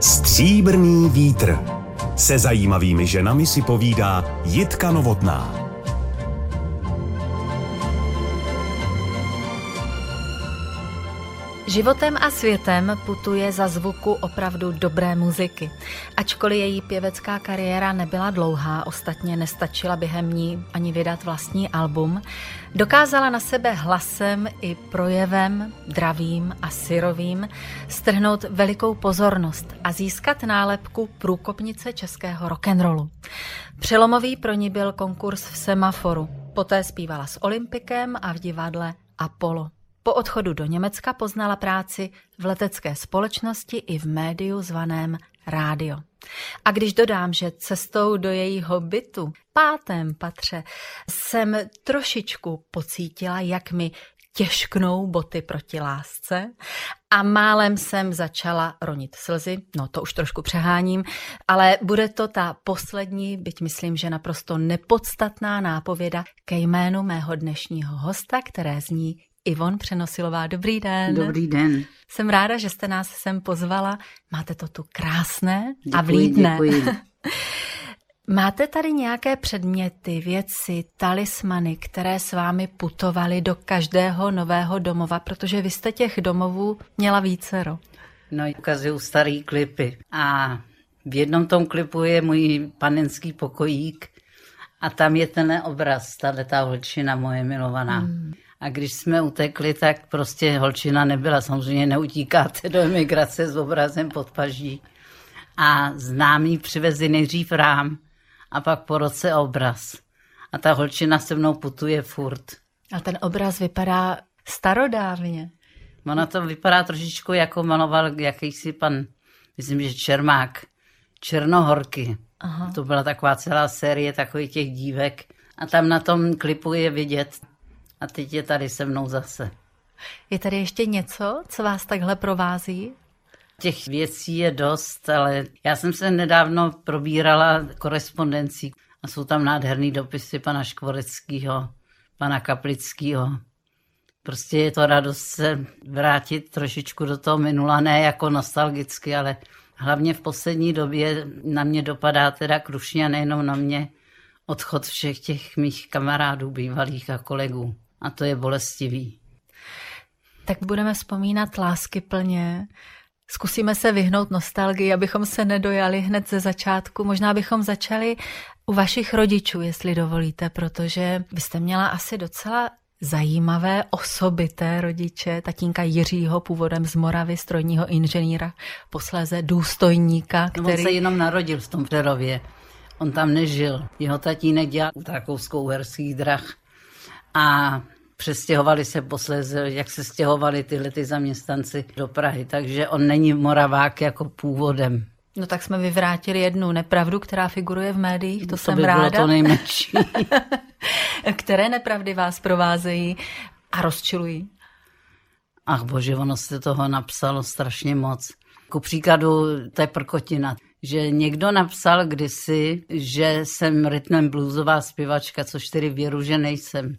Stříbrný vítr. Se zajímavými ženami si povídá Jitka Novotná. Životem a světem putuje za zvuku opravdu dobré muziky. Ačkoliv její pěvecká kariéra nebyla dlouhá, ostatně nestačila během ní ani vydat vlastní album, dokázala na sebe hlasem i projevem, dravým a syrovým, strhnout velikou pozornost a získat nálepku průkopnice českého rock'n'rollu. Přelomový pro ní byl konkurs v Semaforu. Poté zpívala s Olympikem a v divadle Apollo. Po odchodu do Německa poznala práci v letecké společnosti i v médiu zvaném rádio. A když dodám, že cestou do jejího bytu, pátém patře, jsem trošičku pocítila, jak mi těžknou boty proti lásce a málem jsem začala ronit slzy, no to už trošku přeháním, ale bude to ta poslední, byť myslím, že naprosto nepodstatná nápověda ke jménu mého dnešního hosta, které zní Ivon Přenosilová. Dobrý den. Dobrý den. Jsem ráda, že jste nás sem pozvala. Máte to tu krásné děkuji, a vlídné. Děkuji. Máte tady nějaké předměty, věci, talismany, které s vámi putovaly do každého nového domova, protože vy jste těch domovů měla vícero. No, ukazuju starý klipy a v jednom tom klipu je můj panenský pokojík a tam je ten obraz, tahle ta holčina moje milovaná. Hmm. A když jsme utekli, tak prostě holčina nebyla. Samozřejmě neutíkáte do emigrace s obrazem pod paží. A známý přivezli nejdřív rám a pak po roce obraz. A ta holčina se mnou putuje furt. A ten obraz vypadá starodávně. Ona to vypadá trošičku jako maloval jakýsi pan, myslím, že Čermák, Černohorky. Aha. To byla taková celá série takových těch dívek. A tam na tom klipu je vidět a teď je tady se mnou zase. Je tady ještě něco, co vás takhle provází? Těch věcí je dost, ale já jsem se nedávno probírala korespondencí a jsou tam nádherný dopisy pana Škvoreckého, pana Kaplického. Prostě je to radost se vrátit trošičku do toho minula, ne jako nostalgicky, ale hlavně v poslední době na mě dopadá teda krušně a nejenom na mě odchod všech těch mých kamarádů, bývalých a kolegů a to je bolestivý. Tak budeme vzpomínat lásky plně. Zkusíme se vyhnout nostalgii, abychom se nedojali hned ze začátku. Možná bychom začali u vašich rodičů, jestli dovolíte, protože vy jste měla asi docela zajímavé, osobité rodiče, tatínka Jiřího, původem z Moravy, strojního inženýra, posléze důstojníka, který... On se jenom narodil v tom Přerově. On tam nežil. Jeho tatínek dělal u takovou herských drah a přestěhovali se posléze, jak se stěhovali tyhle ty zaměstnanci do Prahy, takže on není Moravák jako původem. No tak jsme vyvrátili jednu nepravdu, která figuruje v médiích, to, to jsem by ráda. Bylo to nejmenší. Které nepravdy vás provázejí a rozčilují? Ach bože, ono se toho napsalo strašně moc. Ku příkladu, to je prkotina že někdo napsal kdysi, že jsem rytmem bluesová zpěvačka, což tedy věru, že nejsem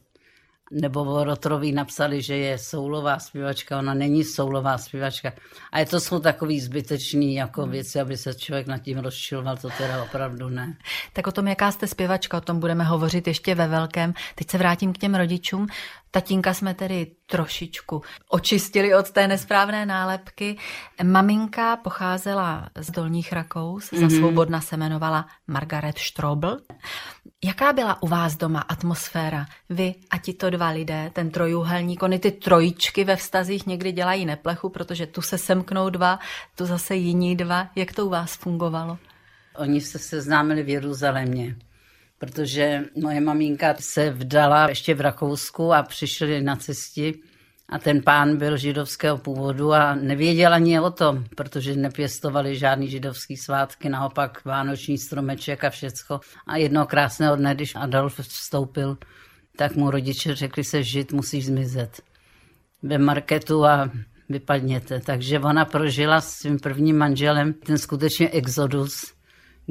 nebo Vorotrový napsali, že je soulová zpěvačka, ona není soulová zpěvačka. A je to jsou takový zbytečný jako hmm. věci, aby se člověk nad tím rozčiloval, to teda opravdu ne. Tak o tom, jaká jste zpěvačka, o tom budeme hovořit ještě ve velkém. Teď se vrátím k těm rodičům. Tatínka jsme tedy trošičku očistili od té nesprávné nálepky. Maminka pocházela z Dolních Rakous, mm-hmm. za mhm. svobodna se jmenovala Margaret Strobl. Jaká byla u vás doma atmosféra? Vy a tito dva lidé, ten trojúhelník, ony ty trojičky ve vztazích někdy dělají neplechu, protože tu se semknou dva, tu zase jiní dva. Jak to u vás fungovalo? Oni se seznámili v Jeruzalémě, protože moje maminka se vdala ještě v Rakousku a přišli na cestě a ten pán byl židovského původu a nevěděl ani o tom, protože nepěstovali žádný židovský svátky, naopak vánoční stromeček a všecko. A jedno krásného dne, když Adolf vstoupil, tak mu rodiče řekli se, žid musíš zmizet. Ve marketu a vypadněte. Takže ona prožila s svým prvním manželem ten skutečně exodus,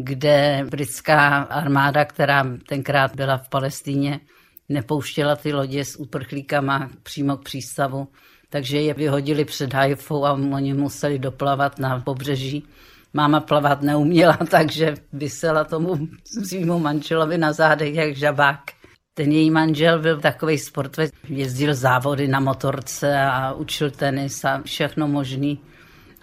kde britská armáda, která tenkrát byla v Palestíně, nepouštěla ty lodě s uprchlíkama přímo k přístavu, takže je vyhodili před Haifou a oni museli doplavat na pobřeží. Máma plavat neuměla, takže vysela tomu svýmu manželovi na zádech jak žabák. Ten její manžel byl takový sportovec, jezdil závody na motorce a učil tenis a všechno možný.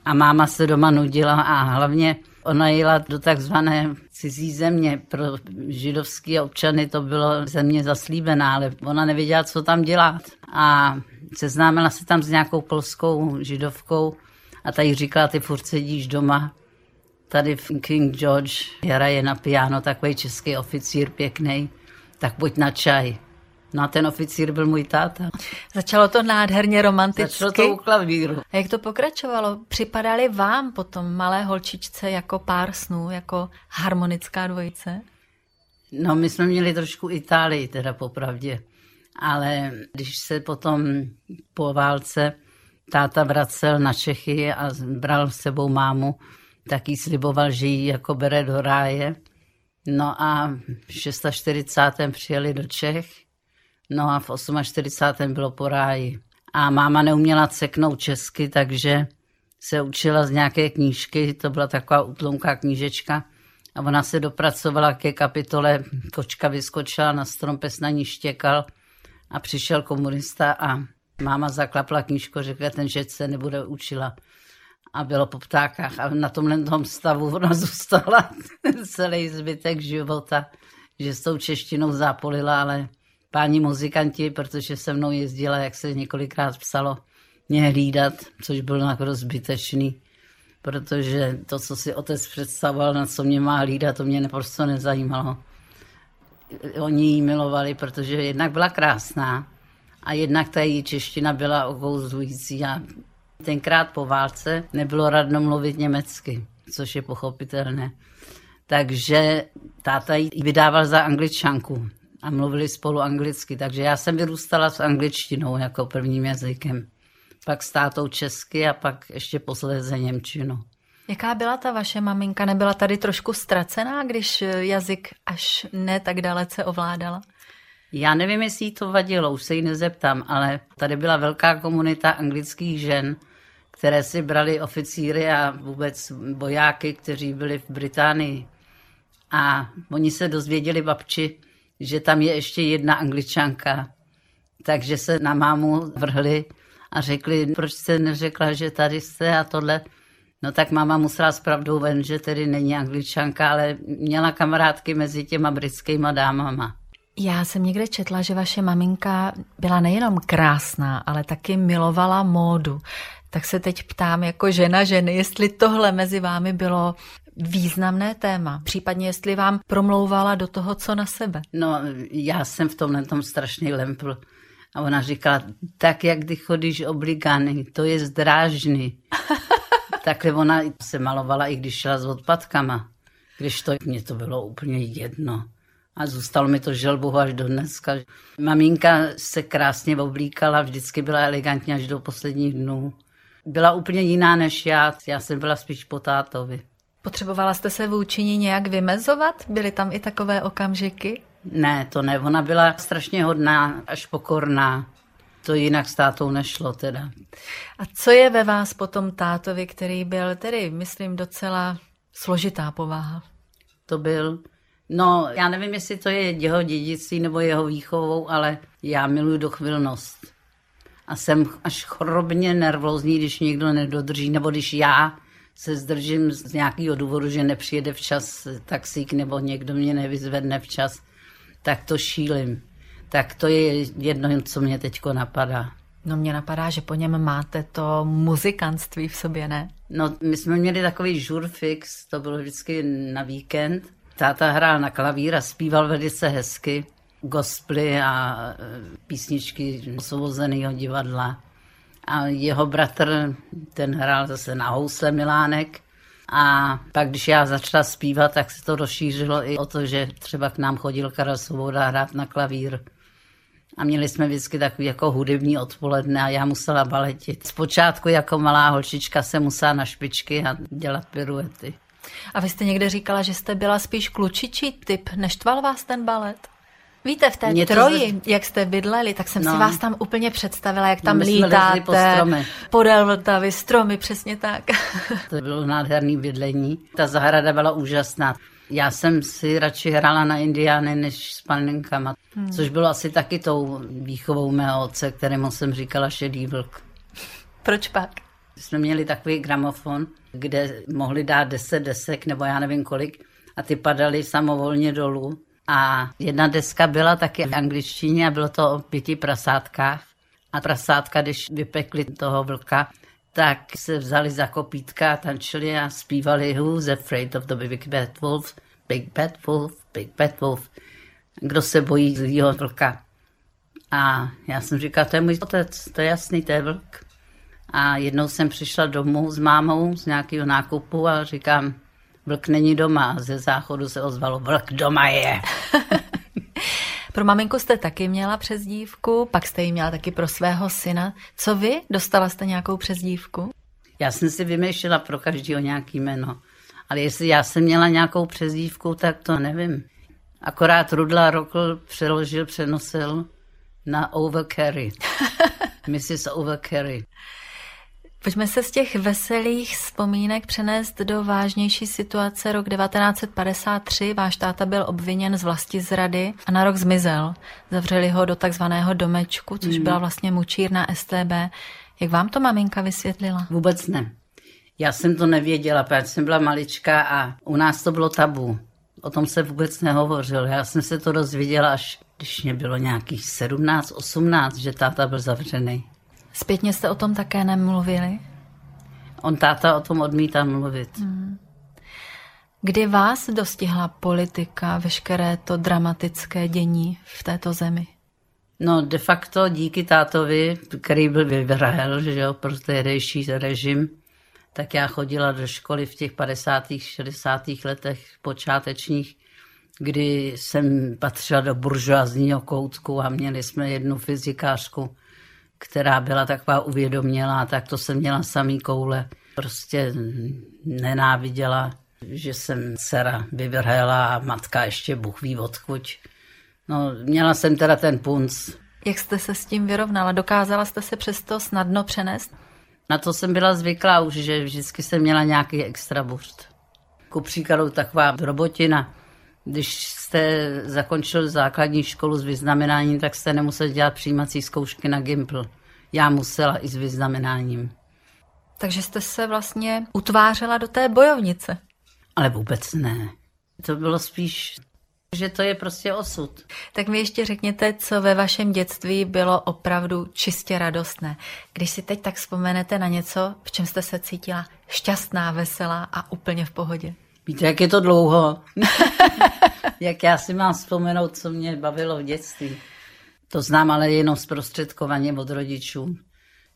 A máma se doma nudila a hlavně ona jela do takzvané cizí země. Pro židovský občany to bylo země zaslíbená, ale ona nevěděla, co tam dělat. A seznámila se tam s nějakou polskou židovkou a ta jí říkala, ty furt sedíš doma, tady v King George hraje na piano takový český oficír pěkný, tak pojď na čaj. No a ten oficír byl můj táta. Začalo to nádherně romanticky. Začalo to u klavíru. A jak to pokračovalo? Připadali vám potom malé holčičce jako pár snů, jako harmonická dvojice? No my jsme měli trošku Itálii teda popravdě. Ale když se potom po válce táta vracel na Čechy a bral s sebou mámu, tak jí sliboval, že ji jako bere do ráje. No a v 46. přijeli do Čech, no a v 48. bylo po ráji. A máma neuměla ceknout česky, takže se učila z nějaké knížky, to byla taková utlumká knížečka. A ona se dopracovala ke kapitole, kočka vyskočila na strom, pes na ní štěkal a přišel komunista a máma zaklapla knížku, řekla, ten že se nebude učila. A bylo po ptákách a na tomhle tom stavu ona zůstala celý zbytek života, že s tou češtinou zápolila, ale páni muzikanti, protože se mnou jezdila, jak se několikrát psalo, mě hlídat, což bylo jako zbytečný, protože to, co si otec představoval, na co mě má hlídat, to mě naprosto nezajímalo. Oni ji milovali, protože jednak byla krásná a jednak ta její čeština byla okouzlující. A tenkrát po válce nebylo radno mluvit německy, což je pochopitelné. Takže táta ji vydával za angličanku a mluvili spolu anglicky, takže já jsem vyrůstala s angličtinou jako prvním jazykem. Pak s tátou česky a pak ještě posledně němčinu. Jaká byla ta vaše maminka? Nebyla tady trošku ztracená, když jazyk až ne tak dalece ovládala? Já nevím, jestli jí to vadilo, už se jí nezeptám, ale tady byla velká komunita anglických žen, které si brali oficíry a vůbec vojáky, kteří byli v Británii. A oni se dozvěděli babči, že tam je ještě jedna angličanka. Takže se na mámu vrhli a řekli, proč jste neřekla, že tady jste a tohle. No tak máma musela s pravdou ven, že tedy není angličanka, ale měla kamarádky mezi těma britskýma dámama. Já jsem někde četla, že vaše maminka byla nejenom krásná, ale taky milovala módu. Tak se teď ptám jako žena ženy, jestli tohle mezi vámi bylo významné téma, případně jestli vám promlouvala do toho, co na sebe. No, já jsem v tomhle tom strašně lempl. A ona říkala, tak jak ty chodíš obligany, to je zdrážný. Takhle ona se malovala, i když šla s odpadkama. Když to, mě to bylo úplně jedno. A zůstalo mi to želbu až do dneska. Maminka se krásně oblíkala, vždycky byla elegantní až do posledních dnů. Byla úplně jiná než já, já jsem byla spíš po tátovi. Potřebovala jste se vůči ní nějak vymezovat? Byly tam i takové okamžiky? Ne, to ne. Ona byla strašně hodná, až pokorná. To jinak s tátou nešlo teda. A co je ve vás potom tátovi, který byl tedy, myslím, docela složitá povaha? To byl, no já nevím, jestli to je jeho dědictví nebo jeho výchovou, ale já miluji dochvilnost. A jsem až chorobně nervózní, když někdo nedodrží, nebo když já se zdržím z nějakého důvodu, že nepřijede včas taxík nebo někdo mě nevyzvedne včas, tak to šílim tak to je jedno, co mě teďko napadá. No mě napadá, že po něm máte to muzikantství v sobě, ne? No my jsme měli takový žur fix, to bylo vždycky na víkend. Táta hrál na klavír a zpíval velice hezky gospely a e, písničky osvobozeného divadla. A jeho bratr, ten hrál zase na housle Milánek. A pak, když já začala zpívat, tak se to rozšířilo i o to, že třeba k nám chodil Karel Svoboda hrát na klavír. A měli jsme vždycky takový jako hudební odpoledne a já musela baletit. Zpočátku jako malá holčička se musela na špičky a dělat piruety. A vy jste někde říkala, že jste byla spíš klučičí typ. Neštval vás ten balet? Víte, v té Mě troji, zde... jak jste bydleli, tak jsem no. si vás tam úplně představila, jak tam no, lítáte. Po stromy. Podél Vltavy, stromy, přesně tak. to bylo nádherný bydlení. Ta zahrada byla úžasná. Já jsem si radši hrála na indiány než s paninkama, hmm. což bylo asi taky tou výchovou mého otce, kterému jsem říkala šedý vlk. Proč pak? Jsme měli takový gramofon, kde mohli dát deset desek, nebo já nevím kolik, a ty padaly samovolně dolů. A jedna deska byla taky v angličtině a bylo to o pěti prasátkách. A prasátka, když vypekli toho vlka, tak se vzali za kopítka, tančili a zpívali Who's afraid of the big bad wolf, big bad wolf, big bad wolf. Kdo se bojí zlýho vlka. A já jsem říkala, to je můj otec, to je jasný, to je vlk. A jednou jsem přišla domů s mámou z nějakého nákupu a říkám, vlk není doma. Ze záchodu se ozvalo, vlk doma je. pro maminku jste taky měla přezdívku, pak jste ji měla taky pro svého syna. Co vy? Dostala jste nějakou přezdívku? Já jsem si vymýšlela pro každého nějaký jméno. Ale jestli já jsem měla nějakou přezdívku, tak to nevím. Akorát Rudla Rokl přeložil, přenosil na Overcarry. Mrs. Overcarry. Pojďme se z těch veselých vzpomínek přenést do vážnější situace. Rok 1953 váš táta byl obviněn z vlasti zrady a na rok zmizel. Zavřeli ho do takzvaného domečku, což mm. byla vlastně mučírna STB. Jak vám to maminka vysvětlila? Vůbec ne. Já jsem to nevěděla, protože jsem byla malička a u nás to bylo tabu. O tom se vůbec nehovořil. Já jsem se to dozvěděla až když mě bylo nějakých 17, 18, že táta byl zavřený. Zpětně jste o tom také nemluvili? On táta o tom odmítá mluvit. Hmm. Kdy vás dostihla politika, veškeré to dramatické dění v této zemi? No de facto díky tátovi, který byl vyvrahel, že jo, pro tehdejší režim, tak já chodila do školy v těch 50. 60. letech počátečních, kdy jsem patřila do buržoazního koutku a měli jsme jednu fyzikářku, která byla taková uvědomělá, tak to jsem měla samý koule. Prostě nenáviděla, že jsem dcera vyvrhela a matka ještě Bůh ví odkud. No, měla jsem teda ten punc. Jak jste se s tím vyrovnala? Dokázala jste se přesto snadno přenést? Na to jsem byla zvyklá už, že vždycky jsem měla nějaký extra burst. Ku příkladu taková robotina. Když jste zakončil základní školu s vyznamenáním, tak jste nemusel dělat přijímací zkoušky na Gimpl. Já musela i s vyznamenáním. Takže jste se vlastně utvářela do té bojovnice. Ale vůbec ne. To bylo spíš, že to je prostě osud. Tak mi ještě řekněte, co ve vašem dětství bylo opravdu čistě radostné. Když si teď tak vzpomenete na něco, v čem jste se cítila šťastná, veselá a úplně v pohodě. Víte, jak je to dlouho? jak já si mám vzpomenout, co mě bavilo v dětství. To znám ale jenom zprostředkovaně od rodičů.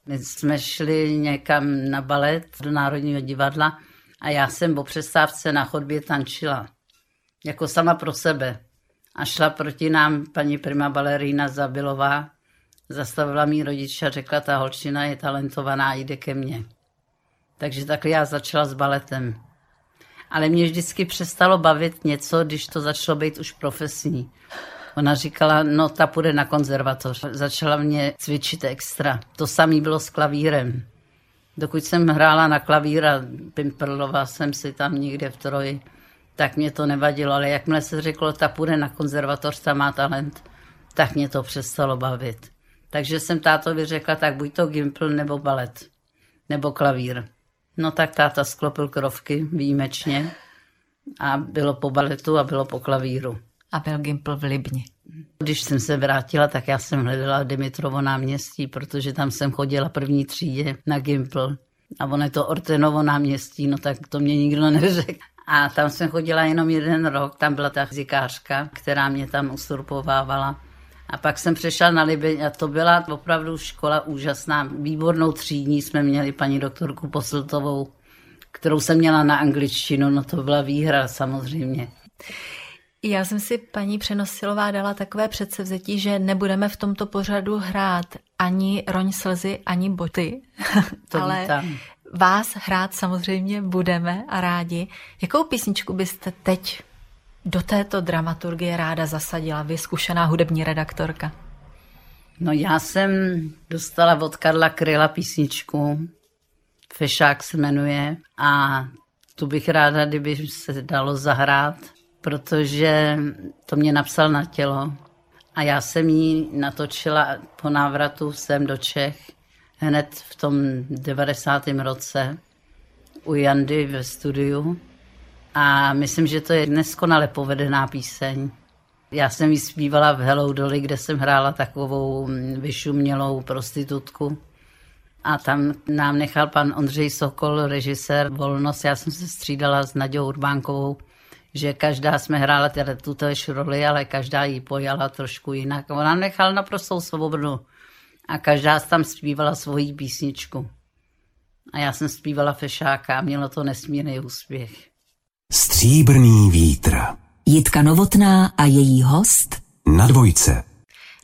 My jsme šli někam na balet do Národního divadla a já jsem po přestávce na chodbě tančila. Jako sama pro sebe. A šla proti nám paní prima balerína Zabilová, zastavila mý rodiče a řekla, ta holčina je talentovaná, jde ke mně. Takže takhle já začala s baletem ale mě vždycky přestalo bavit něco, když to začalo být už profesní. Ona říkala, no ta půjde na konzervatoř. Začala mě cvičit extra. To samé bylo s klavírem. Dokud jsem hrála na klavír a pimprlova jsem si tam někde v troji, tak mě to nevadilo. Ale jakmile se řeklo, ta půjde na konzervatoř, ta má talent, tak mě to přestalo bavit. Takže jsem tátovi řekla, tak buď to gimpl nebo balet, nebo klavír. No tak táta sklopil krovky výjimečně a bylo po baletu a bylo po klavíru. A byl Gimpl v Libni. Když jsem se vrátila, tak já jsem hledala Dimitrovo náměstí, protože tam jsem chodila první třídě na Gimpl. A ono je to Ortenovo náměstí, no tak to mě nikdo neřekl. A tam jsem chodila jenom jeden rok, tam byla ta fyzikářka, která mě tam usurpovávala. A pak jsem přešla na Libeň a to byla opravdu škola úžasná. Výbornou třídní jsme měli paní doktorku Posltovou, kterou jsem měla na angličtinu, no to byla výhra samozřejmě. Já jsem si paní Přenosilová dala takové předsevzetí, že nebudeme v tomto pořadu hrát ani roň slzy, ani boty, to ale vítám. vás hrát samozřejmě budeme a rádi. Jakou písničku byste teď do této dramaturgie ráda zasadila, vy zkušená hudební redaktorka? No já jsem dostala od Karla Kryla písničku, Fešák se jmenuje a tu bych ráda, kdyby se dalo zahrát, protože to mě napsal na tělo. A já jsem ji natočila po návratu sem do Čech hned v tom 90. roce u Jandy ve studiu. A myslím, že to je neskonale povedená píseň. Já jsem ji zpívala v Hello Dolly, kde jsem hrála takovou vyšumělou prostitutku. A tam nám nechal pan Ondřej Sokol, režisér, volnost. Já jsem se střídala s Nadějou Urbánkovou, že každá jsme hrála teda tutéž roli, ale každá ji pojala trošku jinak. On nám nechal naprostou svobodu a každá tam zpívala svoji písničku. A já jsem zpívala Fešáka a mělo to nesmírný úspěch. Stříbrný vítr. Jitka Novotná a její host Na dvojce.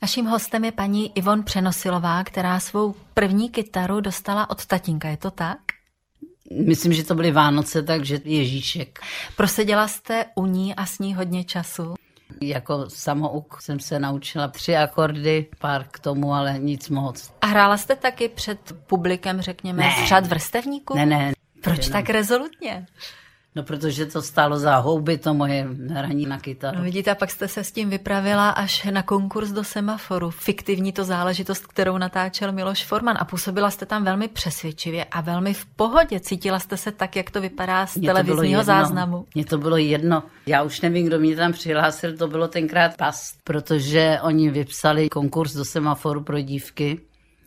Naším hostem je paní Ivon Přenosilová, která svou první kytaru dostala od tatínka, je to tak? Myslím, že to byly Vánoce, takže Ježíšek. Proseděla jste u ní a s ní hodně času? Jako samouk jsem se naučila tři akordy, pár k tomu, ale nic moc. A hrála jste taky před publikem, řekněme, Ne. z řad vrstevníků? Ne, ne. Proč jenom- tak rezolutně? No, protože to stálo za houby, to moje hraní na kytaru. No vidíte, a pak jste se s tím vypravila až na konkurs do semaforu. Fiktivní to záležitost, kterou natáčel Miloš Forman. A působila jste tam velmi přesvědčivě a velmi v pohodě. Cítila jste se tak, jak to vypadá z bylo televizního záznamu. Mně to bylo jedno. Já už nevím, kdo mě tam přihlásil, to bylo tenkrát past, protože oni vypsali konkurs do semaforu pro dívky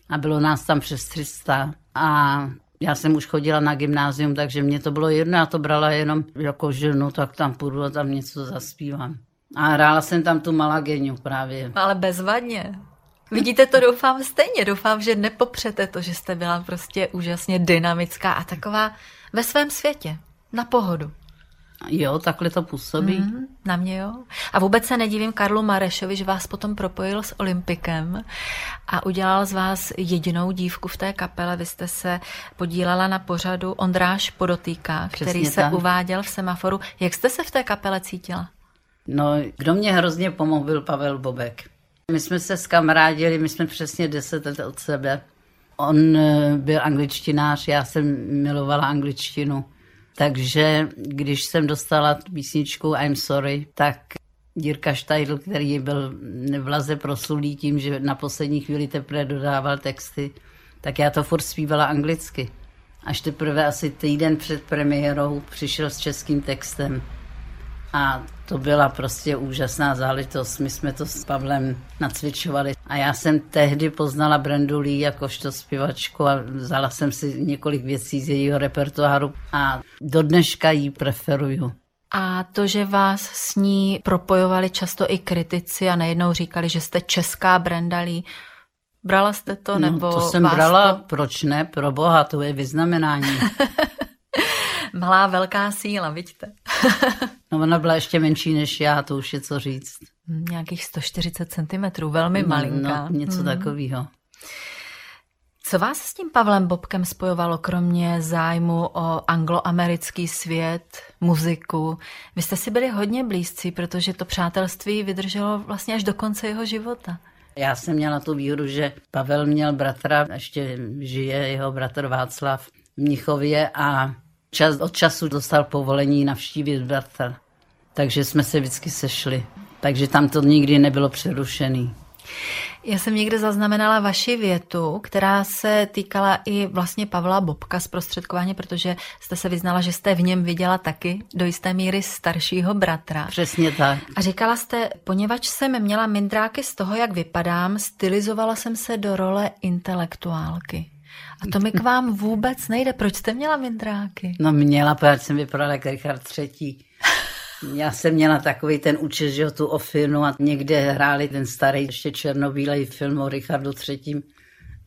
a bylo nás tam přes 300 a já jsem už chodila na gymnázium, takže mě to bylo jedno, já to brala jenom jako ženu, tak tam půjdu a tam něco zaspívám. A hrála jsem tam tu Malagenu právě. Ale bezvadně. Vidíte to, doufám, stejně. Doufám, že nepopřete to, že jste byla prostě úžasně dynamická a taková ve svém světě. Na pohodu. Jo, takhle to působí. Mhm, na mě jo. A vůbec se nedivím Karlu Marešovi, že vás potom propojil s Olympikem a udělal z vás jedinou dívku v té kapele. Vy jste se podílela na pořadu Ondráš podotýká, který Přesně se tak. uváděl v semaforu. Jak jste se v té kapele cítila? No, kdo mě hrozně pomohl, byl Pavel Bobek. My jsme se skamarádili, my jsme přesně deset let od sebe. On eh, byl angličtinář, já jsem milovala angličtinu. Takže když jsem dostala tu písničku I'm Sorry, tak Jirka Štajdl, který byl vlaze proslulý tím, že na poslední chvíli teprve dodával texty, tak já to furt zpívala anglicky. Až teprve asi týden před premiérou přišel s českým textem. A to byla prostě úžasná záležitost. My jsme to s Pavlem nacvičovali. A já jsem tehdy poznala Brendu Lee jakožto zpěvačku a vzala jsem si několik věcí z jejího repertoáru a do dneška ji preferuju. A to, že vás s ní propojovali často i kritici a nejednou říkali, že jste česká Brenda Lee, brala jste to, nebo no, to jsem vás brala, to proč ne, pro boha, to je vyznamenání. malá velká síla, vidíte? No ona byla ještě menší než já, to už je co říct. Nějakých 140 cm, velmi malinká. No, něco takového. Co vás s tím Pavlem Bobkem spojovalo, kromě zájmu o angloamerický svět, muziku? Vy jste si byli hodně blízcí, protože to přátelství vydrželo vlastně až do konce jeho života. Já jsem měla tu výhodu, že Pavel měl bratra, ještě žije jeho bratr Václav v Mnichově a čas od času dostal povolení navštívit bratra. Takže jsme se vždycky sešli. Takže tam to nikdy nebylo přerušený. Já jsem někde zaznamenala vaši větu, která se týkala i vlastně Pavla Bobka zprostředkování, protože jste se vyznala, že jste v něm viděla taky do jisté míry staršího bratra. Přesně tak. A říkala jste, poněvadž jsem měla mindráky z toho, jak vypadám, stylizovala jsem se do role intelektuálky. A to mi k vám vůbec nejde. Proč jste měla mindráky? No měla, protože jsem vypadala jak Richard III. Já jsem měla takový ten účet, že tu ofinu a někde hráli ten starý, ještě černobílej film o Richardu III.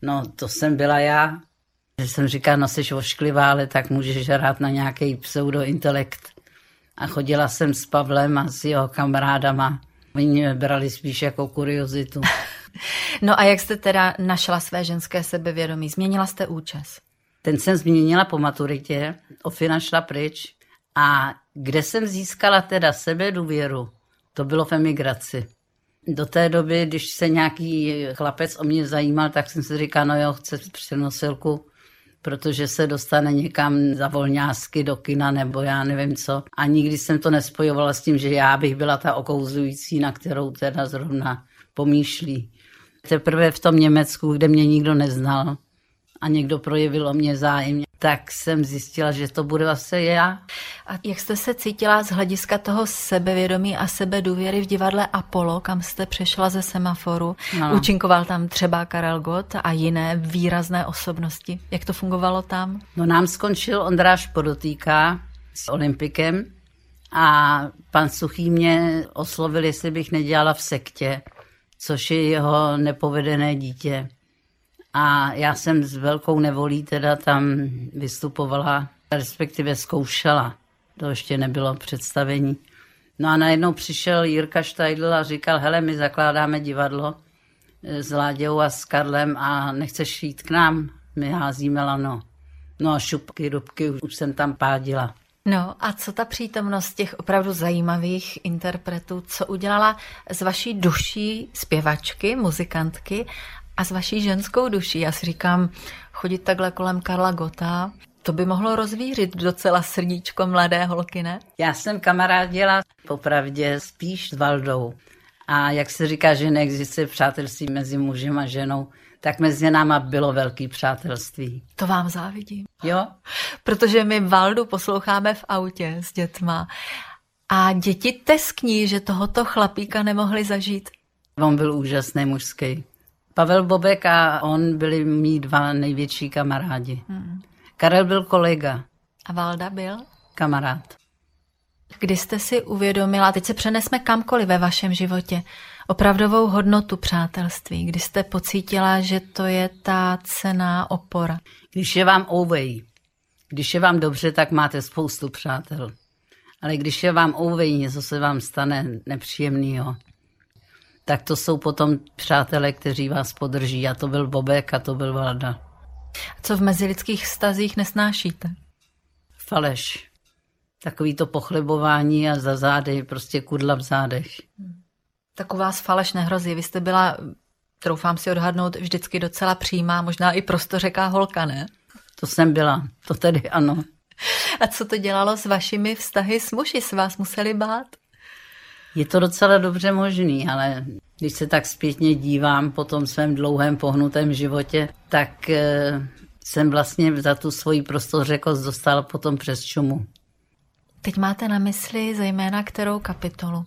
No, to jsem byla já. Že jsem říkala, no jsi ošklivá, ale tak můžeš hrát na nějaký pseudointelekt. A chodila jsem s Pavlem a s jeho kamarádama. Oni mě brali spíš jako kuriozitu. No a jak jste teda našla své ženské sebevědomí? Změnila jste účes? Ten jsem změnila po maturitě, Ofina šla pryč a kde jsem získala teda sebe důvěru, to bylo v emigraci. Do té doby, když se nějaký chlapec o mě zajímal, tak jsem si říkala, no jo, chce přenosilku, protože se dostane někam za volňásky do kina nebo já nevím co. A nikdy jsem to nespojovala s tím, že já bych byla ta okouzující, na kterou teda zrovna pomýšlí. Teprve v tom Německu, kde mě nikdo neznal a někdo projevil o mě zájem, tak jsem zjistila, že to bude asi já. A jak jste se cítila z hlediska toho sebevědomí a sebedůvěry v divadle Apollo, kam jste přešla ze semaforu? No. Účinkoval tam třeba Karel Gott a jiné výrazné osobnosti. Jak to fungovalo tam? No nám skončil Ondráš Podotýka s Olympikem a pan Suchý mě oslovil, jestli bych nedělala v sektě, což je jeho nepovedené dítě. A já jsem s velkou nevolí teda tam vystupovala, respektive zkoušela. To ještě nebylo představení. No a najednou přišel Jirka Štajdl a říkal, hele, my zakládáme divadlo s Láďou a s Karlem a nechceš jít k nám? My házíme lano. No a šupky, dubky, už jsem tam pádila. No a co ta přítomnost těch opravdu zajímavých interpretů, co udělala z vaší duší zpěvačky, muzikantky a s vaší ženskou duší. Já si říkám, chodit takhle kolem Karla Gota, to by mohlo rozvířit docela srdíčko mladé holky, ne? Já jsem kamarádila popravdě spíš s Valdou. A jak se říká, že neexistuje přátelství mezi mužem a ženou, tak mezi náma bylo velký přátelství. To vám závidím. Jo? Protože my Valdu posloucháme v autě s dětma. A děti teskní, že tohoto chlapíka nemohli zažít. On byl úžasný mužský. Pavel Bobek a on byli mý dva největší kamarádi. Hmm. Karel byl kolega. A Valda byl? Kamarád. Kdy jste si uvědomila, teď se přenesme kamkoliv ve vašem životě, opravdovou hodnotu přátelství, kdy jste pocítila, že to je ta cená opora? Když je vám ouvej, když je vám dobře, tak máte spoustu přátel. Ale když je vám ouvej, něco se vám stane nepříjemného, tak to jsou potom přátelé, kteří vás podrží. A to byl Bobek a to byl Valda. Co v mezilidských stazích nesnášíte? Faleš. Takový to pochlebování a za zády, prostě kudla v zádech. Tak u vás faleš nehrozí. Vy jste byla, troufám si odhadnout, vždycky docela přímá, možná i prostořeká holka, ne? To jsem byla, to tedy ano. A co to dělalo s vašimi vztahy s muži? S vás museli bát? Je to docela dobře možný, ale když se tak zpětně dívám po tom svém dlouhém pohnutém životě, tak e, jsem vlastně za tu svoji prostořekost dostal potom přes čumu. Teď máte na mysli zejména kterou kapitolu?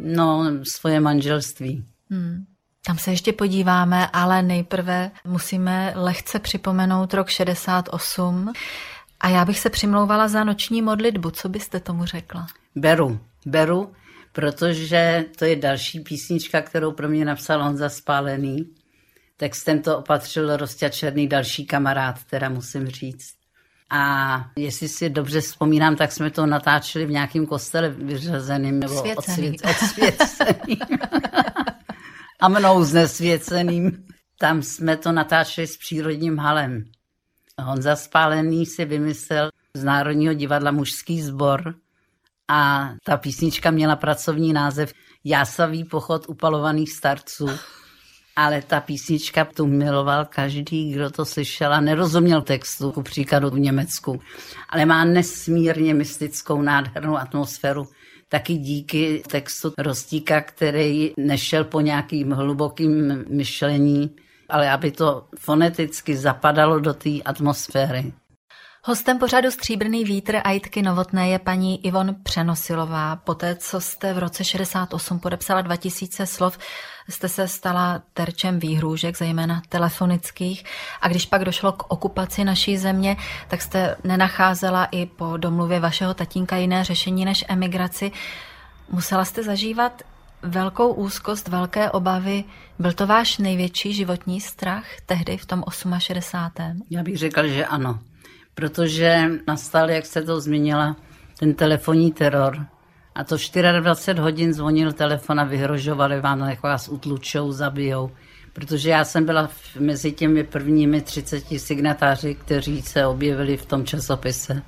No, svoje manželství. Hmm. Tam se ještě podíváme, ale nejprve musíme lehce připomenout rok 68. A já bych se přimlouvala za noční modlitbu. Co byste tomu řekla? Beru, beru protože to je další písnička, kterou pro mě napsal Honza Spálený. Textem to opatřil Černý další kamarád, teda musím říct. A jestli si dobře vzpomínám, tak jsme to natáčeli v nějakém kostele vyřazeným nebo odsvěceným. odsvěceným. a mnou znesvěceným. Tam jsme to natáčeli s přírodním halem. Honza Spálený si vymyslel z Národního divadla mužský sbor a ta písnička měla pracovní název Jásavý pochod upalovaných starců. Ale ta písnička tu miloval každý, kdo to slyšel a nerozuměl textu, ku příkladu v Německu. Ale má nesmírně mystickou, nádhernou atmosféru. Taky díky textu Rostíka, který nešel po nějakým hlubokým myšlení, ale aby to foneticky zapadalo do té atmosféry. Hostem pořadu Stříbrný vítr a Jitky Novotné je paní Ivon Přenosilová. Poté, co jste v roce 68 podepsala 2000 slov, jste se stala terčem výhrůžek, zejména telefonických. A když pak došlo k okupaci naší země, tak jste nenacházela i po domluvě vašeho tatínka jiné řešení než emigraci. Musela jste zažívat velkou úzkost, velké obavy. Byl to váš největší životní strach tehdy v tom 68. Já bych řekl, že ano protože nastal, jak se to zmínila, ten telefonní teror A to 24 hodin zvonil telefon a vyhrožovali vám, jak vás utlučou, zabijou. Protože já jsem byla mezi těmi prvními 30 signatáři, kteří se objevili v tom časopise.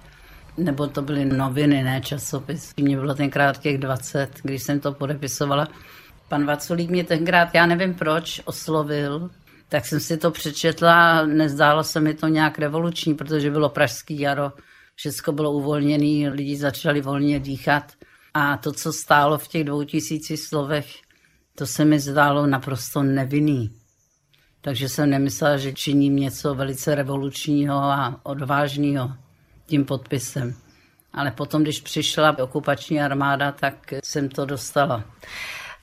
Nebo to byly noviny, ne časopis. Mně bylo tenkrát těch 20, když jsem to podepisovala. Pan Vaculík mě tenkrát, já nevím proč, oslovil, tak jsem si to přečetla, nezdálo se mi to nějak revoluční, protože bylo pražský jaro, všechno bylo uvolněné, lidi začali volně dýchat. A to, co stálo v těch dvou tisíci slovech, to se mi zdálo naprosto nevinný. Takže jsem nemyslela, že činím něco velice revolučního a odvážného tím podpisem. Ale potom, když přišla okupační armáda, tak jsem to dostala.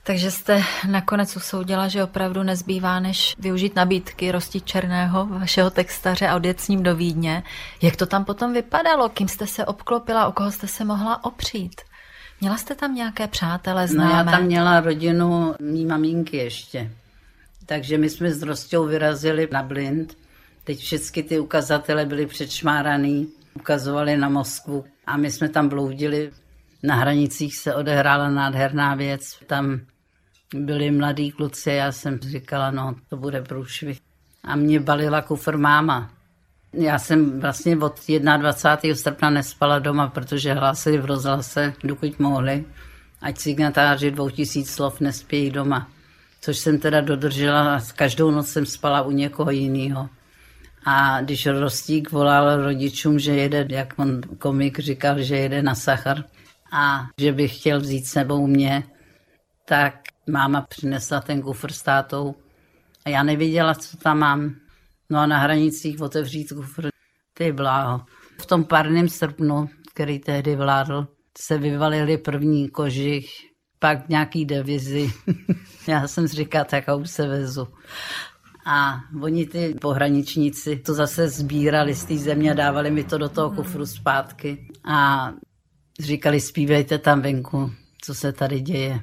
Takže jste nakonec usoudila, že opravdu nezbývá, než využít nabídky Rosti Černého, vašeho textaře a odjet s ním do Vídně. Jak to tam potom vypadalo? Kým jste se obklopila? O koho jste se mohla opřít? Měla jste tam nějaké přátelé, známé? No já tam měla rodinu mý maminky ještě. Takže my jsme s Rostou vyrazili na blind. Teď všechny ty ukazatele byly předšmáraný, ukazovali na Moskvu a my jsme tam bloudili. Na hranicích se odehrála nádherná věc. Tam byli mladí kluci, já jsem říkala, no to bude průšvih. A mě balila kufr máma. Já jsem vlastně od 21. srpna nespala doma, protože hlásili v rozhlase, dokud mohli, ať signatáři 2000 slov nespějí doma. Což jsem teda dodržela, každou noc jsem spala u někoho jiného. A když Rostík volal rodičům, že jede, jak on komik říkal, že jede na Sachar a že by chtěl vzít sebou mě, tak máma přinesla ten kufr s tátou a já nevěděla, co tam mám. No a na hranicích otevřít kufr, ty bláho. V tom párném srpnu, který tehdy vládl, se vyvalili první kožich, pak nějaký devizy. Já jsem si říkala, tak a už se vezu. A oni ty pohraničníci to zase sbírali z té země a dávali mi to do toho kufru zpátky. A říkali, zpívejte tam venku, co se tady děje.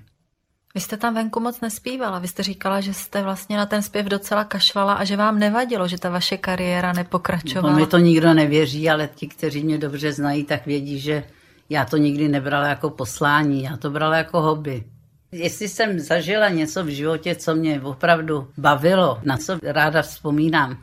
Vy jste tam venku moc nespívala. Vy jste říkala, že jste vlastně na ten zpěv docela kašlala a že vám nevadilo, že ta vaše kariéra nepokračovala. No, mi to nikdo nevěří, ale ti, kteří mě dobře znají, tak vědí, že já to nikdy nebrala jako poslání, já to brala jako hobby. Jestli jsem zažila něco v životě, co mě opravdu bavilo, na co ráda vzpomínám,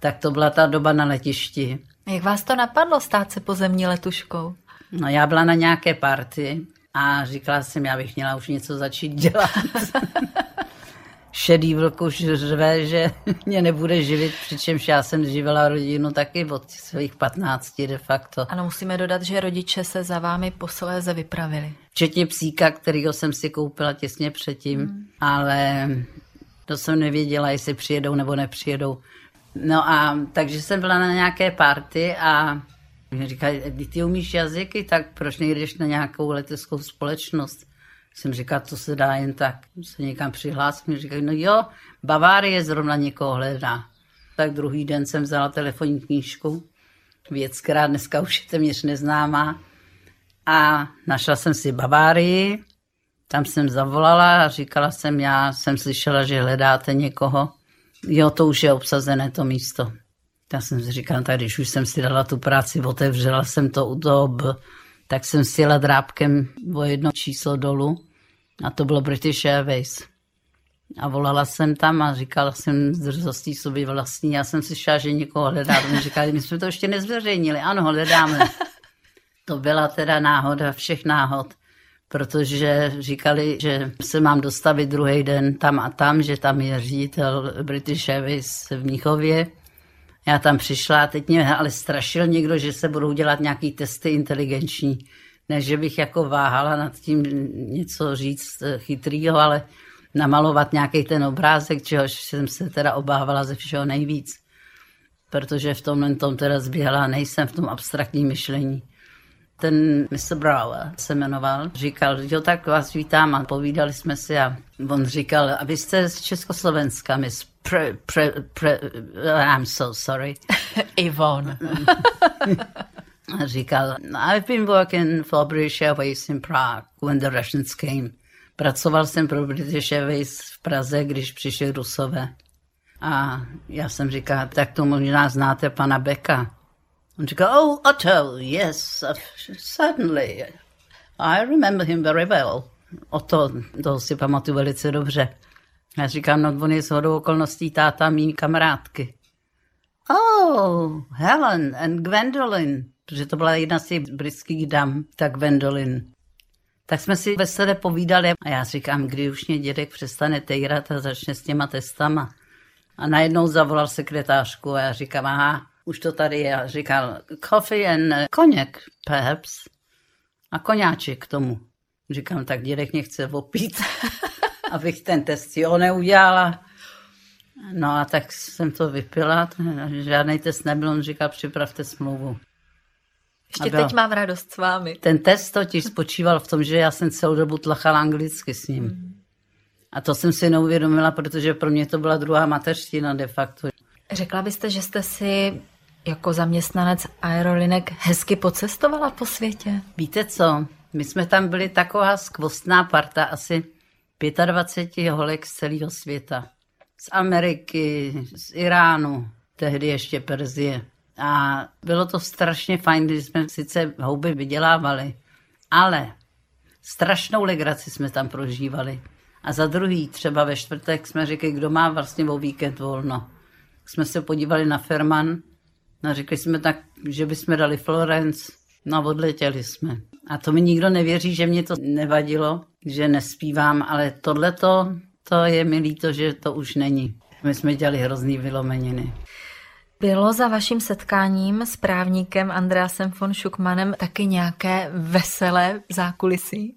tak to byla ta doba na letišti. Jak vás to napadlo stát se pozemní letuškou? No já byla na nějaké party a říkala jsem, já bych měla už něco začít dělat. Šedý vlk už řve, že mě nebude živit, přičemž já jsem živila rodinu taky od svých 15 de facto. Ano, musíme dodat, že rodiče se za vámi posléze vypravili. Včetně psíka, kterýho jsem si koupila těsně předtím, hmm. ale to jsem nevěděla, jestli přijedou nebo nepřijedou. No a takže jsem byla na nějaké party a mě říkají, ty umíš jazyky, tak proč nejdeš na nějakou leteckou společnost? Jsem říkal, to se dá jen tak, se někam přihlásit. Mě říkají, no jo, Bavárie zrovna někoho hledá. Tak druhý den jsem vzala telefonní knížku, věc, která dneska už je téměř neznámá. A našla jsem si Bavárii, tam jsem zavolala a říkala jsem, já jsem slyšela, že hledáte někoho. Jo, to už je obsazené to místo. Já jsem si říkala, tak když už jsem si dala tu práci, otevřela jsem to u toho B, tak jsem si jela drábkem o jedno číslo dolů a to bylo British Airways. A volala jsem tam a říkala jsem z drzostí sobě vlastní. Já jsem si šla, že někoho hledá. Oni říkali, my jsme to ještě nezveřejnili. Ano, hledáme. To byla teda náhoda všech náhod, protože říkali, že se mám dostavit druhý den tam a tam, že tam je ředitel British Airways v Mnichově já tam přišla a teď mě ale strašil někdo, že se budou dělat nějaký testy inteligenční. Ne, že bych jako váhala nad tím něco říct eh, chytrýho, ale namalovat nějaký ten obrázek, čehož jsem se teda obávala ze všeho nejvíc. Protože v tomhle tom teda zběhla, nejsem v tom abstraktním myšlení. Ten Mr. Brower se jmenoval, říkal, jo, tak vás vítám a povídali jsme si a on říkal, a vy jste z Československa, Miss pre, pre, pre, I'm so sorry. Yvonne. a říkal, I've been working for British Airways in Prague when the Russians came. Pracoval jsem pro British Airways v Praze, když přišli Rusové. A já jsem říkal, tak to možná znáte pana Beka. On říkal, oh, Otto, yes, certainly. I remember him very well. O to, to si pamatuju velice dobře. Já říkám, no on je shodou okolností táta mý kamarádky. Oh, Helen and Gwendolyn, protože to byla jedna z těch britských dam, tak Gwendolyn. Tak jsme si veselé povídali a já říkám, kdy už mě dědek přestane tejrat a začne s těma testama. A najednou zavolal sekretářku a já říkám, aha, už to tady je. A říkal, coffee and cognac, perhaps. A koňáček k tomu. Říkám, tak dědek mě chce opít, abych ten test jo neudělala. No a tak jsem to vypila, žádný test nebyl, on říkal, připravte smlouvu. Ještě teď mám radost s vámi. Ten test totiž spočíval v tom, že já jsem celou dobu tlachala anglicky s ním. Hmm. A to jsem si neuvědomila, protože pro mě to byla druhá mateřština de facto. Řekla byste, že jste si jako zaměstnanec aerolinek hezky pocestovala po světě? Víte co, my jsme tam byli taková skvostná parta, asi 25 holek z celého světa. Z Ameriky, z Iránu, tehdy ještě Perzie. A bylo to strašně fajn, když jsme sice houby vydělávali, ale strašnou legraci jsme tam prožívali. A za druhý, třeba ve čtvrtek jsme řekli, kdo má vlastně o víkend volno. Jsme se podívali na Ferman, no řekli jsme tak, že bychom dali Florence, no a odletěli jsme. A to mi nikdo nevěří, že mě to nevadilo, že nespívám, ale tohleto, to je mi líto, že to už není. My jsme dělali hrozný vylomeniny. Bylo za vaším setkáním s právníkem Andreasem von Schuckmanem taky nějaké veselé zákulisí?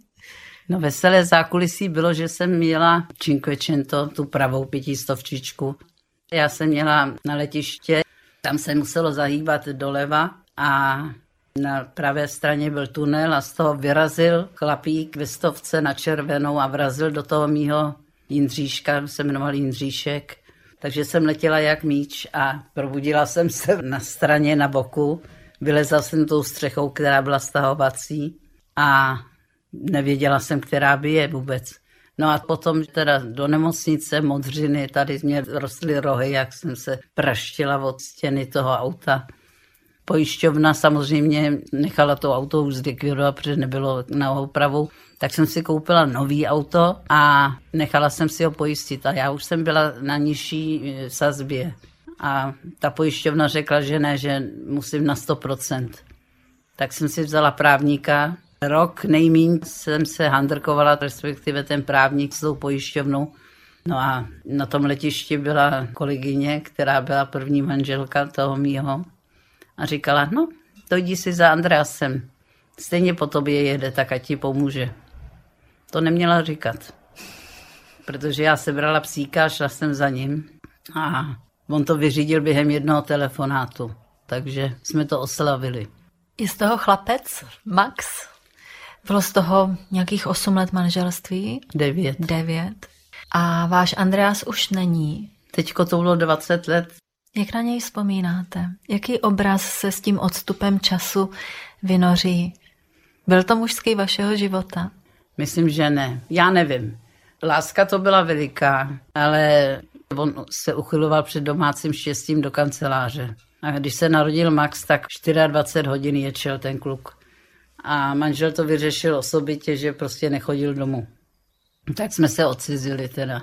No veselé zákulisí bylo, že jsem měla Cinquecento, tu pravou pětistovčičku. Já jsem měla na letiště, tam se muselo zahýbat doleva a na pravé straně byl tunel a z toho vyrazil chlapík ve stovce na červenou a vrazil do toho mýho Jindříška, se jmenoval Jindříšek. Takže jsem letěla jak míč a probudila jsem se na straně na boku. Vylezla jsem tou střechou, která byla stahovací a nevěděla jsem, která by je vůbec. No a potom teda do nemocnice Modřiny, tady mě rostly rohy, jak jsem se praštila od stěny toho auta. Pojišťovna samozřejmě nechala to auto už zlikvidovat, protože nebylo na opravu. Tak jsem si koupila nový auto a nechala jsem si ho pojistit. A já už jsem byla na nižší e, sazbě. A ta pojišťovna řekla, že ne, že musím na 100%. Tak jsem si vzala právníka, Rok nejmíň jsem se handrkovala, respektive ten právník s tou pojišťovnou. No a na tom letišti byla kolegyně, která byla první manželka toho mýho a říkala, no, to jdi si za Andreasem. Stejně po tobě jede, tak ať ti pomůže. To neměla říkat, protože já sebrala psíka, šla jsem za ním a on to vyřídil během jednoho telefonátu, takže jsme to oslavili. Je z toho chlapec, Max? Bylo z toho nějakých 8 let manželství? Devět. Devět. A váš Andreas už není. Teďko to bylo 20 let. Jak na něj vzpomínáte? Jaký obraz se s tím odstupem času vynoří? Byl to mužský vašeho života? Myslím, že ne. Já nevím. Láska to byla veliká, ale on se uchyloval před domácím štěstím do kanceláře. A když se narodil Max, tak 24 hodin ječel ten kluk. A manžel to vyřešil osobitě, že prostě nechodil domů. Tak jsme se odcizili teda.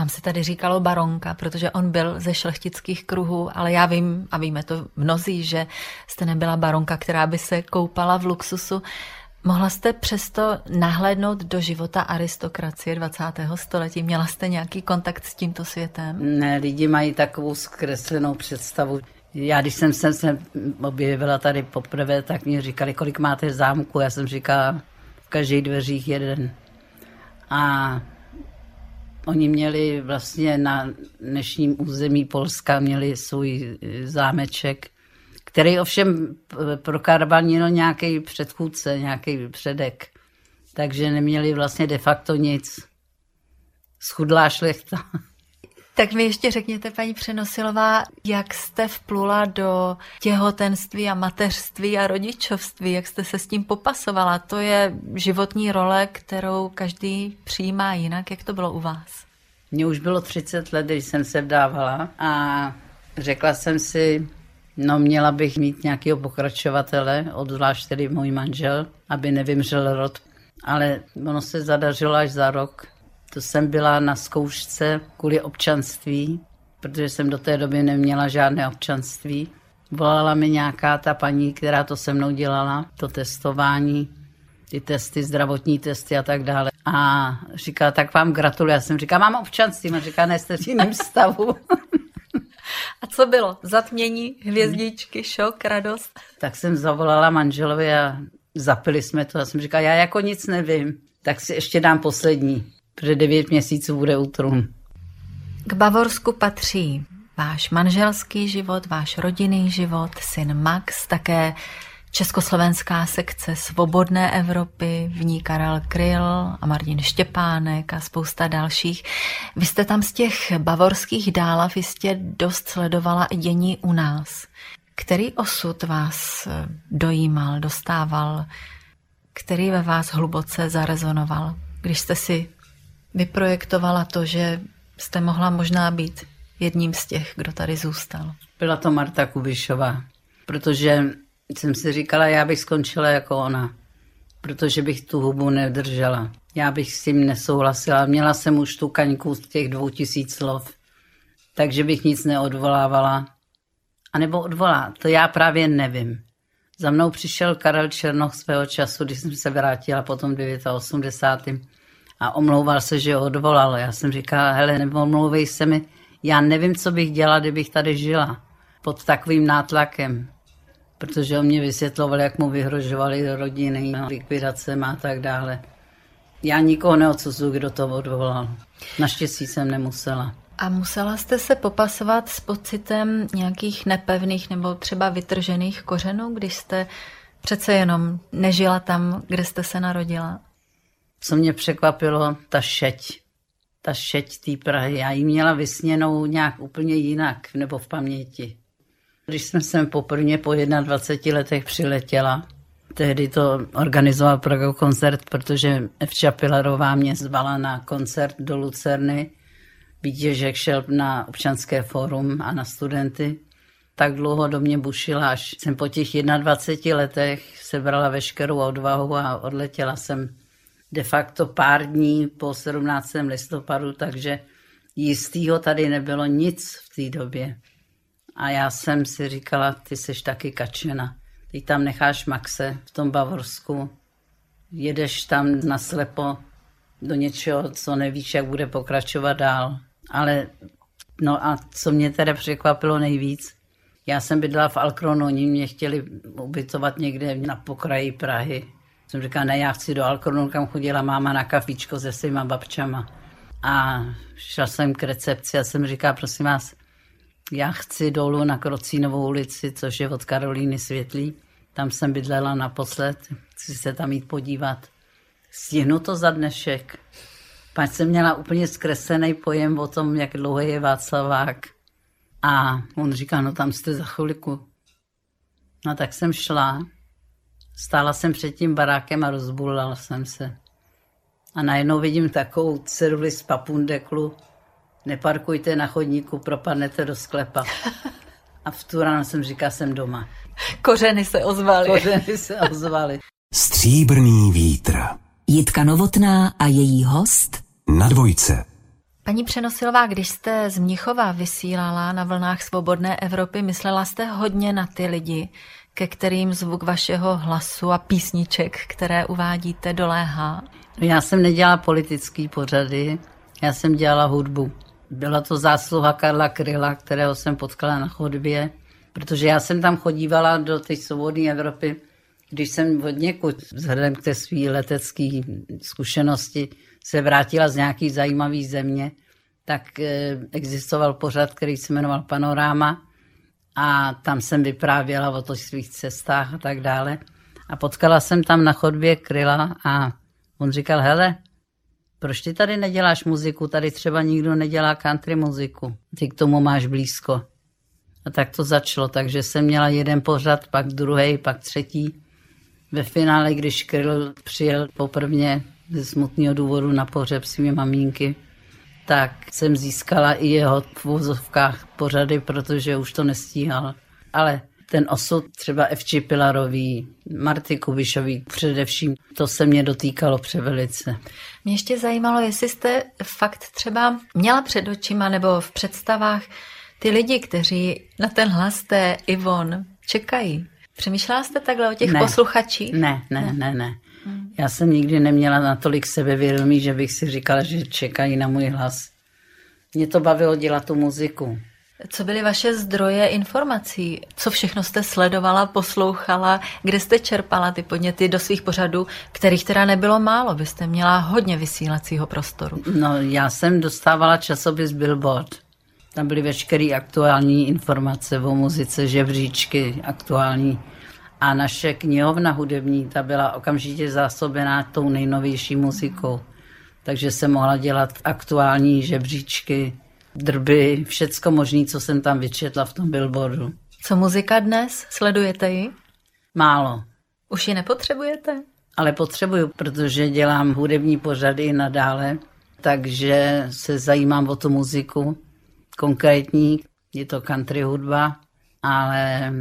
Vám se tady říkalo baronka, protože on byl ze šlechtických kruhů, ale já vím, a víme to mnozí, že jste nebyla baronka, která by se koupala v luxusu. Mohla jste přesto nahlédnout do života aristokracie 20. století? Měla jste nějaký kontakt s tímto světem? Ne, lidi mají takovou zkreslenou představu. Já, když jsem se objevila tady poprvé, tak mě říkali, kolik máte zámku. Já jsem říkala, v každých dveřích jeden. A oni měli vlastně na dnešním území Polska měli svůj zámeček, který ovšem pro Karbanino nějaký předchůdce, nějaký předek. Takže neměli vlastně de facto nic. Schudlá šlechta. Tak mi ještě řekněte, paní Přenosilová, jak jste vplula do těhotenství a mateřství a rodičovství, jak jste se s tím popasovala? To je životní role, kterou každý přijímá jinak. Jak to bylo u vás? Mně už bylo 30 let, když jsem se vdávala a řekla jsem si, no měla bych mít nějakého pokračovatele, obzvlášť tedy můj manžel, aby nevymřel rod. ale ono se zadařilo až za rok. To jsem byla na zkoušce kvůli občanství, protože jsem do té doby neměla žádné občanství. Volala mi nějaká ta paní, která to se mnou dělala, to testování, ty testy, zdravotní testy a tak dále. A říká, tak vám gratuluji. Já jsem říká, mám občanství. A říká, ne, jste v jiném stavu. A co bylo? Zatmění, hvězdičky, šok, radost? Tak jsem zavolala manželovi a zapili jsme to. A jsem říkala, já jako nic nevím, tak si ještě dám poslední, protože devět měsíců bude útrum. K Bavorsku patří váš manželský život, váš rodinný život, syn Max, také Československá sekce Svobodné Evropy, v ní Karel Kryl a Martin Štěpánek a spousta dalších. Vy jste tam z těch bavorských dálav jistě dost sledovala i dění u nás. Který osud vás dojímal, dostával, který ve vás hluboce zarezonoval, když jste si vyprojektovala to, že jste mohla možná být jedním z těch, kdo tady zůstal? Byla to Marta Kubišová, protože jsem si říkala, já bych skončila jako ona, protože bych tu hubu nedržela. Já bych s tím nesouhlasila. Měla jsem už tu kaňku z těch dvou tisíc slov, takže bych nic neodvolávala. A nebo odvolá, to já právě nevím. Za mnou přišel Karel Černoch svého času, když jsem se vrátila potom 89. a omlouval se, že ho odvolal. Já jsem říkala, hele, neomlouvej se mi, já nevím, co bych dělala, kdybych tady žila pod takovým nátlakem protože on mě vysvětloval, jak mu vyhrožovali rodiny, likvidacem a tak dále. Já nikoho neodsuzuji, kdo to odvolal. Naštěstí jsem nemusela. A musela jste se popasovat s pocitem nějakých nepevných nebo třeba vytržených kořenů, když jste přece jenom nežila tam, kde jste se narodila? Co mě překvapilo, ta šeť. Ta šeť té Prahy. Já ji měla vysněnou nějak úplně jinak, nebo v paměti. Když jsem sem poprvé po 21 letech přiletěla, tehdy to organizoval Praga koncert, protože Evča Pilarová mě zvala na koncert do Lucerny. Vítěžek šel na občanské fórum a na studenty. Tak dlouho do mě bušila, až jsem po těch 21 letech sebrala veškerou odvahu a odletěla jsem de facto pár dní po 17. listopadu, takže jistýho tady nebylo nic v té době. A já jsem si říkala, ty jsi taky kačena. Ty tam necháš Maxe v tom Bavorsku, jedeš tam naslepo do něčeho, co nevíš, jak bude pokračovat dál. Ale no a co mě teda překvapilo nejvíc, já jsem bydlela v Alkronu, oni mě chtěli ubytovat někde na pokraji Prahy. Jsem říkala, ne, já chci do Alkronu, kam chodila máma na kafičko se svýma babčama. A šla jsem k recepci a jsem říkala, prosím vás, já chci dolů na Krocínovou ulici, což je od Karolíny Světlý. Tam jsem bydlela naposled, chci se tam jít podívat. Stihnu to za dnešek. Pak jsem měla úplně zkreslený pojem o tom, jak dlouho je Václavák. A on říká, no tam jste za chviliku. No tak jsem šla, stála jsem před tím barákem a rozbulala jsem se. A najednou vidím takovou ceduli z papundeklu, neparkujte na chodníku, propadnete do sklepa. A v tu ráno jsem říkal, jsem doma. Kořeny se ozvaly. Kořeny se ozvaly. Stříbrný vítr. Jitka Novotná a její host Na dvojce. Paní Přenosilová, když jste z Mnichova vysílala na vlnách Svobodné Evropy, myslela jste hodně na ty lidi, ke kterým zvuk vašeho hlasu a písniček, které uvádíte, doléhá? Já jsem nedělala politický pořady, já jsem dělala hudbu. Byla to zásluha Karla Kryla, kterého jsem potkala na chodbě, protože já jsem tam chodívala do té svobodné Evropy, když jsem od někud, vzhledem k té své letecké zkušenosti, se vrátila z nějaký zajímavý země, tak eh, existoval pořad, který se jmenoval Panoráma a tam jsem vyprávěla o těch svých cestách a tak dále. A potkala jsem tam na chodbě Kryla a on říkal, hele, proč ty tady neděláš muziku? Tady třeba nikdo nedělá country muziku. Ty k tomu máš blízko. A tak to začalo, takže jsem měla jeden pořad, pak druhý, pak třetí. Ve finále, když Kryl přijel poprvně ze smutného důvodu na pohřeb svými mamínky, tak jsem získala i jeho v vozovkách pořady, protože už to nestíhal. Ale ten osud třeba Evči Pilarový, Marty Kubišový především, to se mě dotýkalo převelice. Mě ještě zajímalo, jestli jste fakt třeba měla před očima nebo v představách ty lidi, kteří na ten hlas té Ivon čekají. Přemýšlela jste takhle o těch Ne. posluchačích? Ne, ne, ne, ne. Já jsem nikdy neměla natolik sebevědomí, že bych si říkala, že čekají na můj hlas. Mě to bavilo dělat tu muziku. Co byly vaše zdroje informací? Co všechno jste sledovala, poslouchala? Kde jste čerpala ty podněty do svých pořadů, kterých teda nebylo málo? Vy jste měla hodně vysílacího prostoru. No, já jsem dostávala časopis Billboard. Tam byly veškeré aktuální informace o muzice, žebříčky aktuální. A naše knihovna hudební, ta byla okamžitě zásobená tou nejnovější muzikou. Takže jsem mohla dělat aktuální žebříčky, drby, všecko možné, co jsem tam vyčetla v tom billboardu. Co muzika dnes? Sledujete ji? Málo, Už ji nepotřebujete? ale potřebuju, protože dělám hudební pořady i nadále, takže se zajímám o tu muziku konkrétní, je to country hudba, ale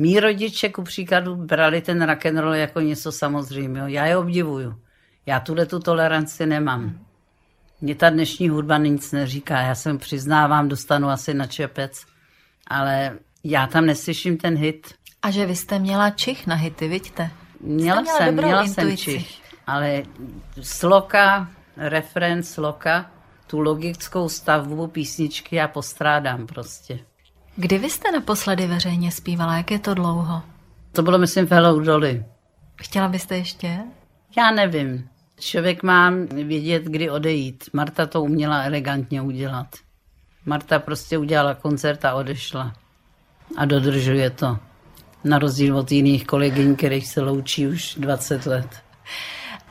mý rodiče ku příkladu brali ten rock and roll jako něco samozřejmého. Já je obdivuju. Já tuhle tu toleranci nemám. Mně ta dnešní hudba nic neříká. Já jsem přiznávám, dostanu asi na čepec, ale já tam neslyším ten hit. A že vy jste měla čich na hity, vidíte? Měla měla jsem, měla jsem intuici. čich, ale sloka, refren, sloka, tu logickou stavbu písničky já postrádám prostě. Kdy vy jste naposledy veřejně zpívala? Jak je to dlouho? To bylo, myslím, v Hello Dolly. Chtěla byste ještě? Já nevím. Člověk má vědět, kdy odejít. Marta to uměla elegantně udělat. Marta prostě udělala koncert a odešla. A dodržuje to. Na rozdíl od jiných kolegyň, kterých se loučí už 20 let.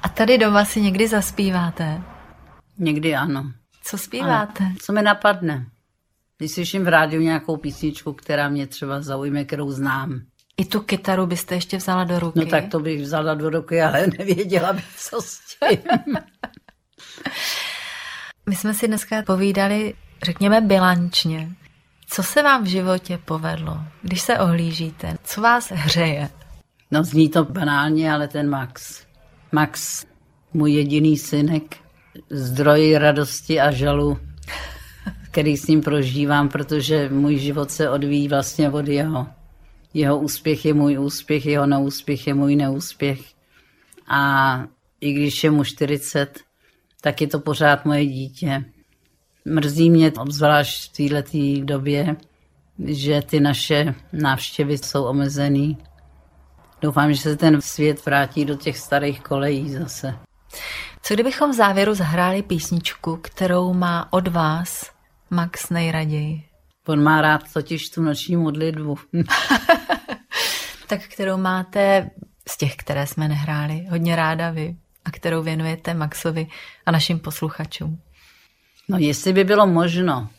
A tady doma si někdy zaspíváte? Někdy ano. Co zpíváte? Co mi napadne? Když slyším v rádiu nějakou písničku, která mě třeba zaujme, kterou znám. I tu kytaru byste ještě vzala do ruky? No tak to bych vzala do ruky, ale nevěděla bych, co s tím. My jsme si dneska povídali, řekněme, bilančně. Co se vám v životě povedlo, když se ohlížíte? Co vás hřeje? No zní to banálně, ale ten Max. Max, můj jediný synek, zdroj radosti a žalu, který s ním prožívám, protože můj život se odvíjí vlastně od jeho. Jeho úspěch je můj úspěch, jeho neúspěch je můj neúspěch. A i když je mu 40, tak je to pořád moje dítě. Mrzí mě, obzvlášť v této době, že ty naše návštěvy jsou omezený. Doufám, že se ten svět vrátí do těch starých kolejí zase. Co kdybychom v závěru zahráli písničku, kterou má od vás Max nejraději? On má rád totiž tu noční modlitbu. Tak kterou máte z těch, které jsme nehráli, hodně ráda vy a kterou věnujete Maxovi a našim posluchačům. No jestli by bylo možno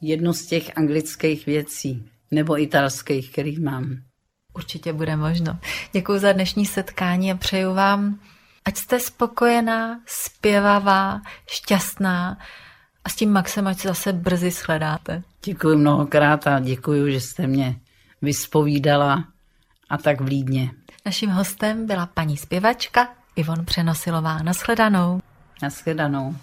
jednu z těch anglických věcí, nebo italských, který mám. Určitě bude možno. Děkuji za dnešní setkání a přeju vám, ať jste spokojená, zpěvavá, šťastná a s tím Maxem, ať se zase brzy shledáte. Děkuji mnohokrát a děkuji, že jste mě vyspovídala a tak vlídně. Naším hostem byla paní zpěvačka Ivon Přenosilová. Naschledanou. Naschledanou.